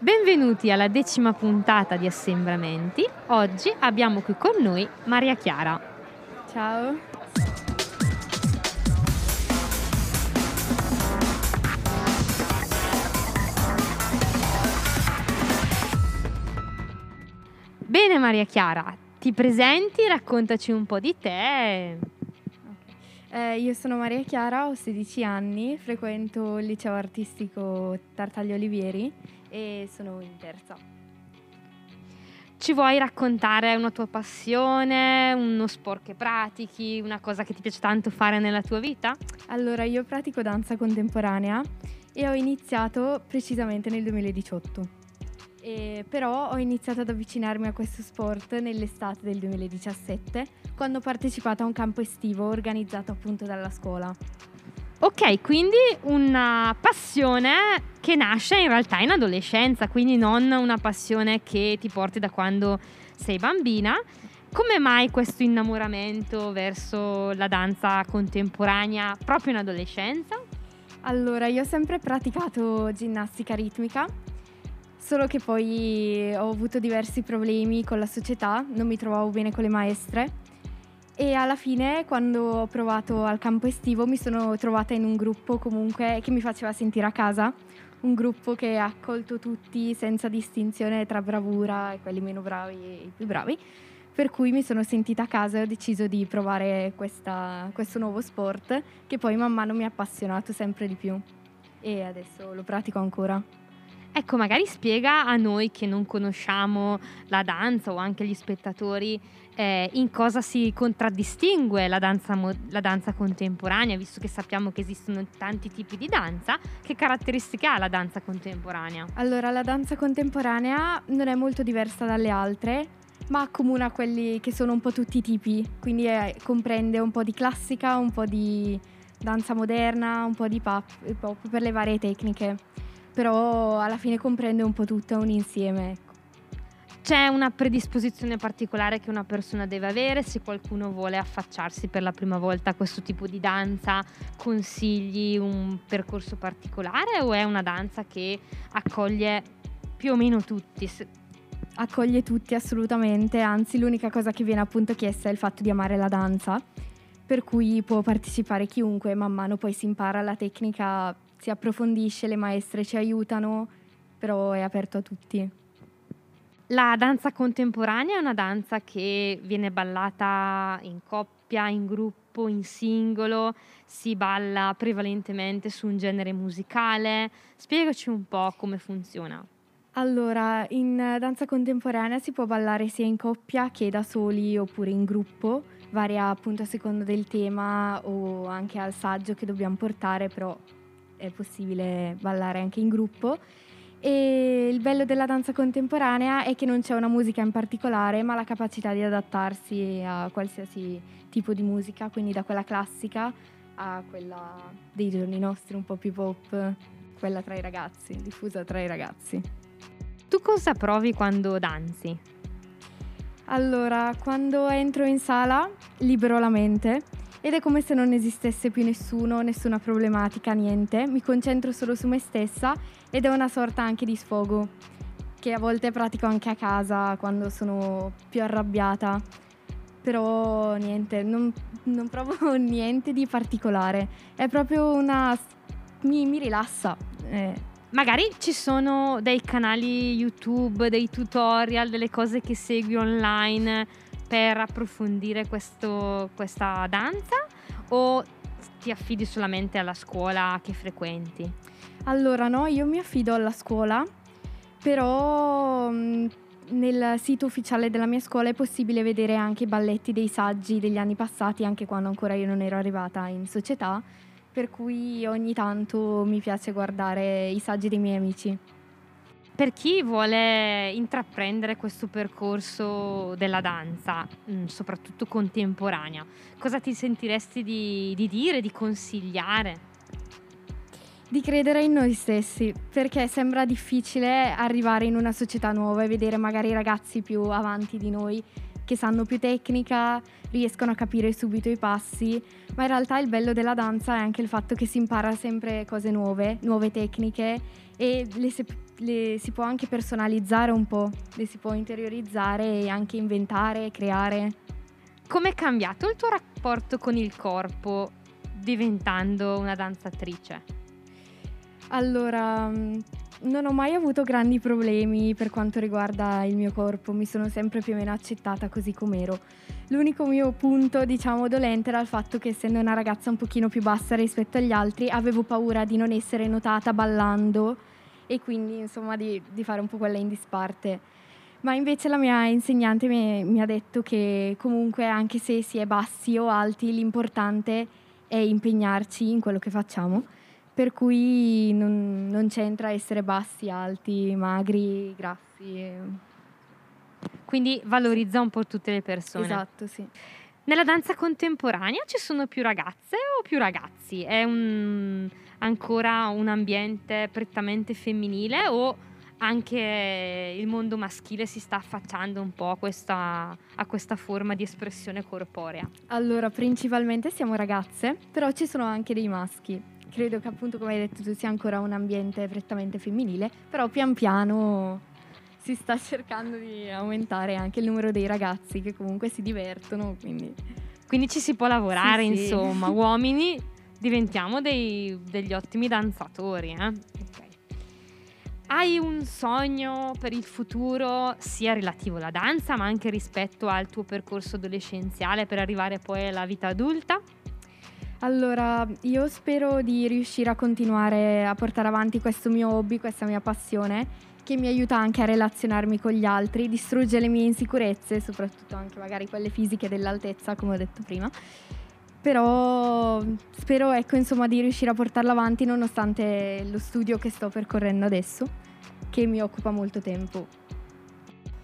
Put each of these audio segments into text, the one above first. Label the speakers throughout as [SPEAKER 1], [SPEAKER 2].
[SPEAKER 1] Benvenuti alla decima puntata di Assembramenti. Oggi abbiamo qui con noi Maria Chiara.
[SPEAKER 2] Ciao.
[SPEAKER 1] Bene Maria Chiara, ti presenti, raccontaci un po' di te.
[SPEAKER 2] Eh, io sono Maria Chiara, ho 16 anni, frequento il liceo artistico Tartaglia Olivieri e sono in terza.
[SPEAKER 1] Ci vuoi raccontare una tua passione, uno sport che pratichi, una cosa che ti piace tanto fare nella tua vita?
[SPEAKER 2] Allora, io pratico danza contemporanea e ho iniziato precisamente nel 2018. E però ho iniziato ad avvicinarmi a questo sport nell'estate del 2017, quando ho partecipato a un campo estivo organizzato appunto dalla scuola.
[SPEAKER 1] Ok, quindi una passione che nasce in realtà in adolescenza, quindi non una passione che ti porti da quando sei bambina. Come mai questo innamoramento verso la danza contemporanea proprio in adolescenza?
[SPEAKER 2] Allora, io ho sempre praticato ginnastica ritmica, solo che poi ho avuto diversi problemi con la società, non mi trovavo bene con le maestre. E alla fine quando ho provato al campo estivo mi sono trovata in un gruppo comunque che mi faceva sentire a casa, un gruppo che ha accolto tutti senza distinzione tra bravura e quelli meno bravi e i più bravi, per cui mi sono sentita a casa e ho deciso di provare questa, questo nuovo sport che poi man mano mi ha appassionato sempre di più. E adesso lo pratico ancora.
[SPEAKER 1] Ecco, magari spiega a noi che non conosciamo la danza o anche gli spettatori eh, in cosa si contraddistingue la danza, la danza, contemporanea, visto che sappiamo che esistono tanti tipi di danza, che caratteristiche ha la danza contemporanea?
[SPEAKER 2] Allora, la danza contemporanea non è molto diversa dalle altre, ma accomuna quelli che sono un po' tutti i tipi, quindi è, comprende un po' di classica, un po' di danza moderna, un po' di pop, pop per le varie tecniche, però alla fine comprende un po' tutto, è un insieme. Ecco.
[SPEAKER 1] C'è una predisposizione particolare che una persona deve avere se qualcuno vuole affacciarsi per la prima volta a questo tipo di danza? Consigli un percorso particolare o è una danza che accoglie più o meno tutti?
[SPEAKER 2] Accoglie tutti assolutamente, anzi l'unica cosa che viene appunto chiesta è il fatto di amare la danza, per cui può partecipare chiunque, man mano poi si impara la tecnica, si approfondisce, le maestre ci aiutano, però è aperto a tutti.
[SPEAKER 1] La danza contemporanea è una danza che viene ballata in coppia, in gruppo, in singolo, si balla prevalentemente su un genere musicale. Spiegaci un po' come funziona.
[SPEAKER 2] Allora, in danza contemporanea si può ballare sia in coppia che da soli oppure in gruppo, varia appunto a seconda del tema o anche al saggio che dobbiamo portare, però è possibile ballare anche in gruppo. E il bello della danza contemporanea è che non c'è una musica in particolare, ma la capacità di adattarsi a qualsiasi tipo di musica, quindi da quella classica a quella dei giorni nostri, un po' più pop, quella tra i ragazzi, diffusa tra i ragazzi.
[SPEAKER 1] Tu cosa provi quando danzi?
[SPEAKER 2] Allora, quando entro in sala libero la mente ed è come se non esistesse più nessuno, nessuna problematica, niente. Mi concentro solo su me stessa ed è una sorta anche di sfogo che a volte pratico anche a casa quando sono più arrabbiata. Però niente, non, non provo niente di particolare. È proprio una... mi, mi rilassa. Eh.
[SPEAKER 1] Magari ci sono dei canali YouTube, dei tutorial, delle cose che segui online per approfondire questo, questa danza o ti affidi solamente alla scuola che frequenti?
[SPEAKER 2] Allora no, io mi affido alla scuola, però mm, nel sito ufficiale della mia scuola è possibile vedere anche i balletti dei saggi degli anni passati, anche quando ancora io non ero arrivata in società, per cui ogni tanto mi piace guardare i saggi dei miei amici.
[SPEAKER 1] Per chi vuole intraprendere questo percorso della danza, mm, soprattutto contemporanea, cosa ti sentiresti di, di dire, di consigliare?
[SPEAKER 2] Di credere in noi stessi, perché sembra difficile arrivare in una società nuova e vedere magari ragazzi più avanti di noi, che sanno più tecnica, riescono a capire subito i passi, ma in realtà il bello della danza è anche il fatto che si impara sempre cose nuove, nuove tecniche e le, si, le si può anche personalizzare un po', le si può interiorizzare e anche inventare, creare.
[SPEAKER 1] Com'è cambiato il tuo rapporto con il corpo diventando una danzatrice?
[SPEAKER 2] Allora, mm, non ho mai avuto grandi problemi per quanto riguarda il mio corpo, mi sono sempre più o meno accettata così com'ero. L'unico mio punto, diciamo, dolente era il fatto che essendo una ragazza un pochino più bassa rispetto agli altri, avevo paura di non essere notata ballando e quindi, insomma, di, di fare un po' quella in disparte. Ma invece la mia insegnante mi, mi, ha detto che comunque anche se si è bassi o alti, l'importante è impegnarci in quello che facciamo, per cui non, non c'entra essere bassi, alti, magri, grassi.
[SPEAKER 1] Quindi valorizza un po' tutte le persone.
[SPEAKER 2] Esatto, sì.
[SPEAKER 1] Nella danza contemporanea ci sono più ragazze o più ragazzi? È un, ancora un ambiente prettamente femminile o anche il mondo maschile si sta affacciando un po' a questa, a questa, forma di espressione corporea?
[SPEAKER 2] Allora, principalmente siamo ragazze, però ci sono anche dei maschi. Credo che appunto, come hai detto tu, sia ancora un ambiente prettamente femminile, però pian piano si sta cercando di aumentare anche il numero dei ragazzi che comunque si divertono, quindi...
[SPEAKER 1] Quindi ci si può lavorare, sì, insomma, sì. uomini diventiamo dei, degli ottimi danzatori, eh? Hai un sogno per il futuro, sia relativo alla danza, ma anche rispetto al tuo percorso adolescenziale per arrivare poi alla vita adulta?
[SPEAKER 2] Allora, io spero di riuscire a continuare a portare avanti questo mio hobby, questa mia passione, che mi aiuta anche a relazionarmi con gli altri, distrugge le mie insicurezze, soprattutto anche magari quelle fisiche dell'altezza, come ho detto prima. Però spero ecco, insomma, di riuscire a portarla avanti nonostante lo studio che sto percorrendo adesso, che mi occupa molto tempo.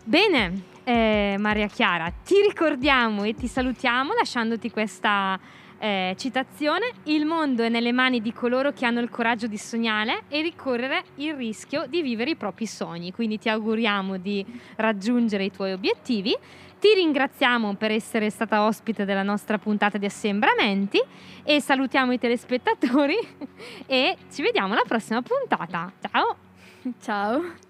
[SPEAKER 1] Bene, eh, Maria Chiara, ti ricordiamo e ti salutiamo lasciandoti questa eh, citazione, il mondo è nelle mani di coloro che hanno il coraggio di sognare e ricorrere il rischio di vivere i propri sogni. Quindi ti auguriamo di raggiungere i tuoi obiettivi ti ringraziamo per essere stata ospite della nostra puntata di assembramenti e salutiamo i telespettatori e ci vediamo alla prossima puntata. Ciao!
[SPEAKER 2] Ciao!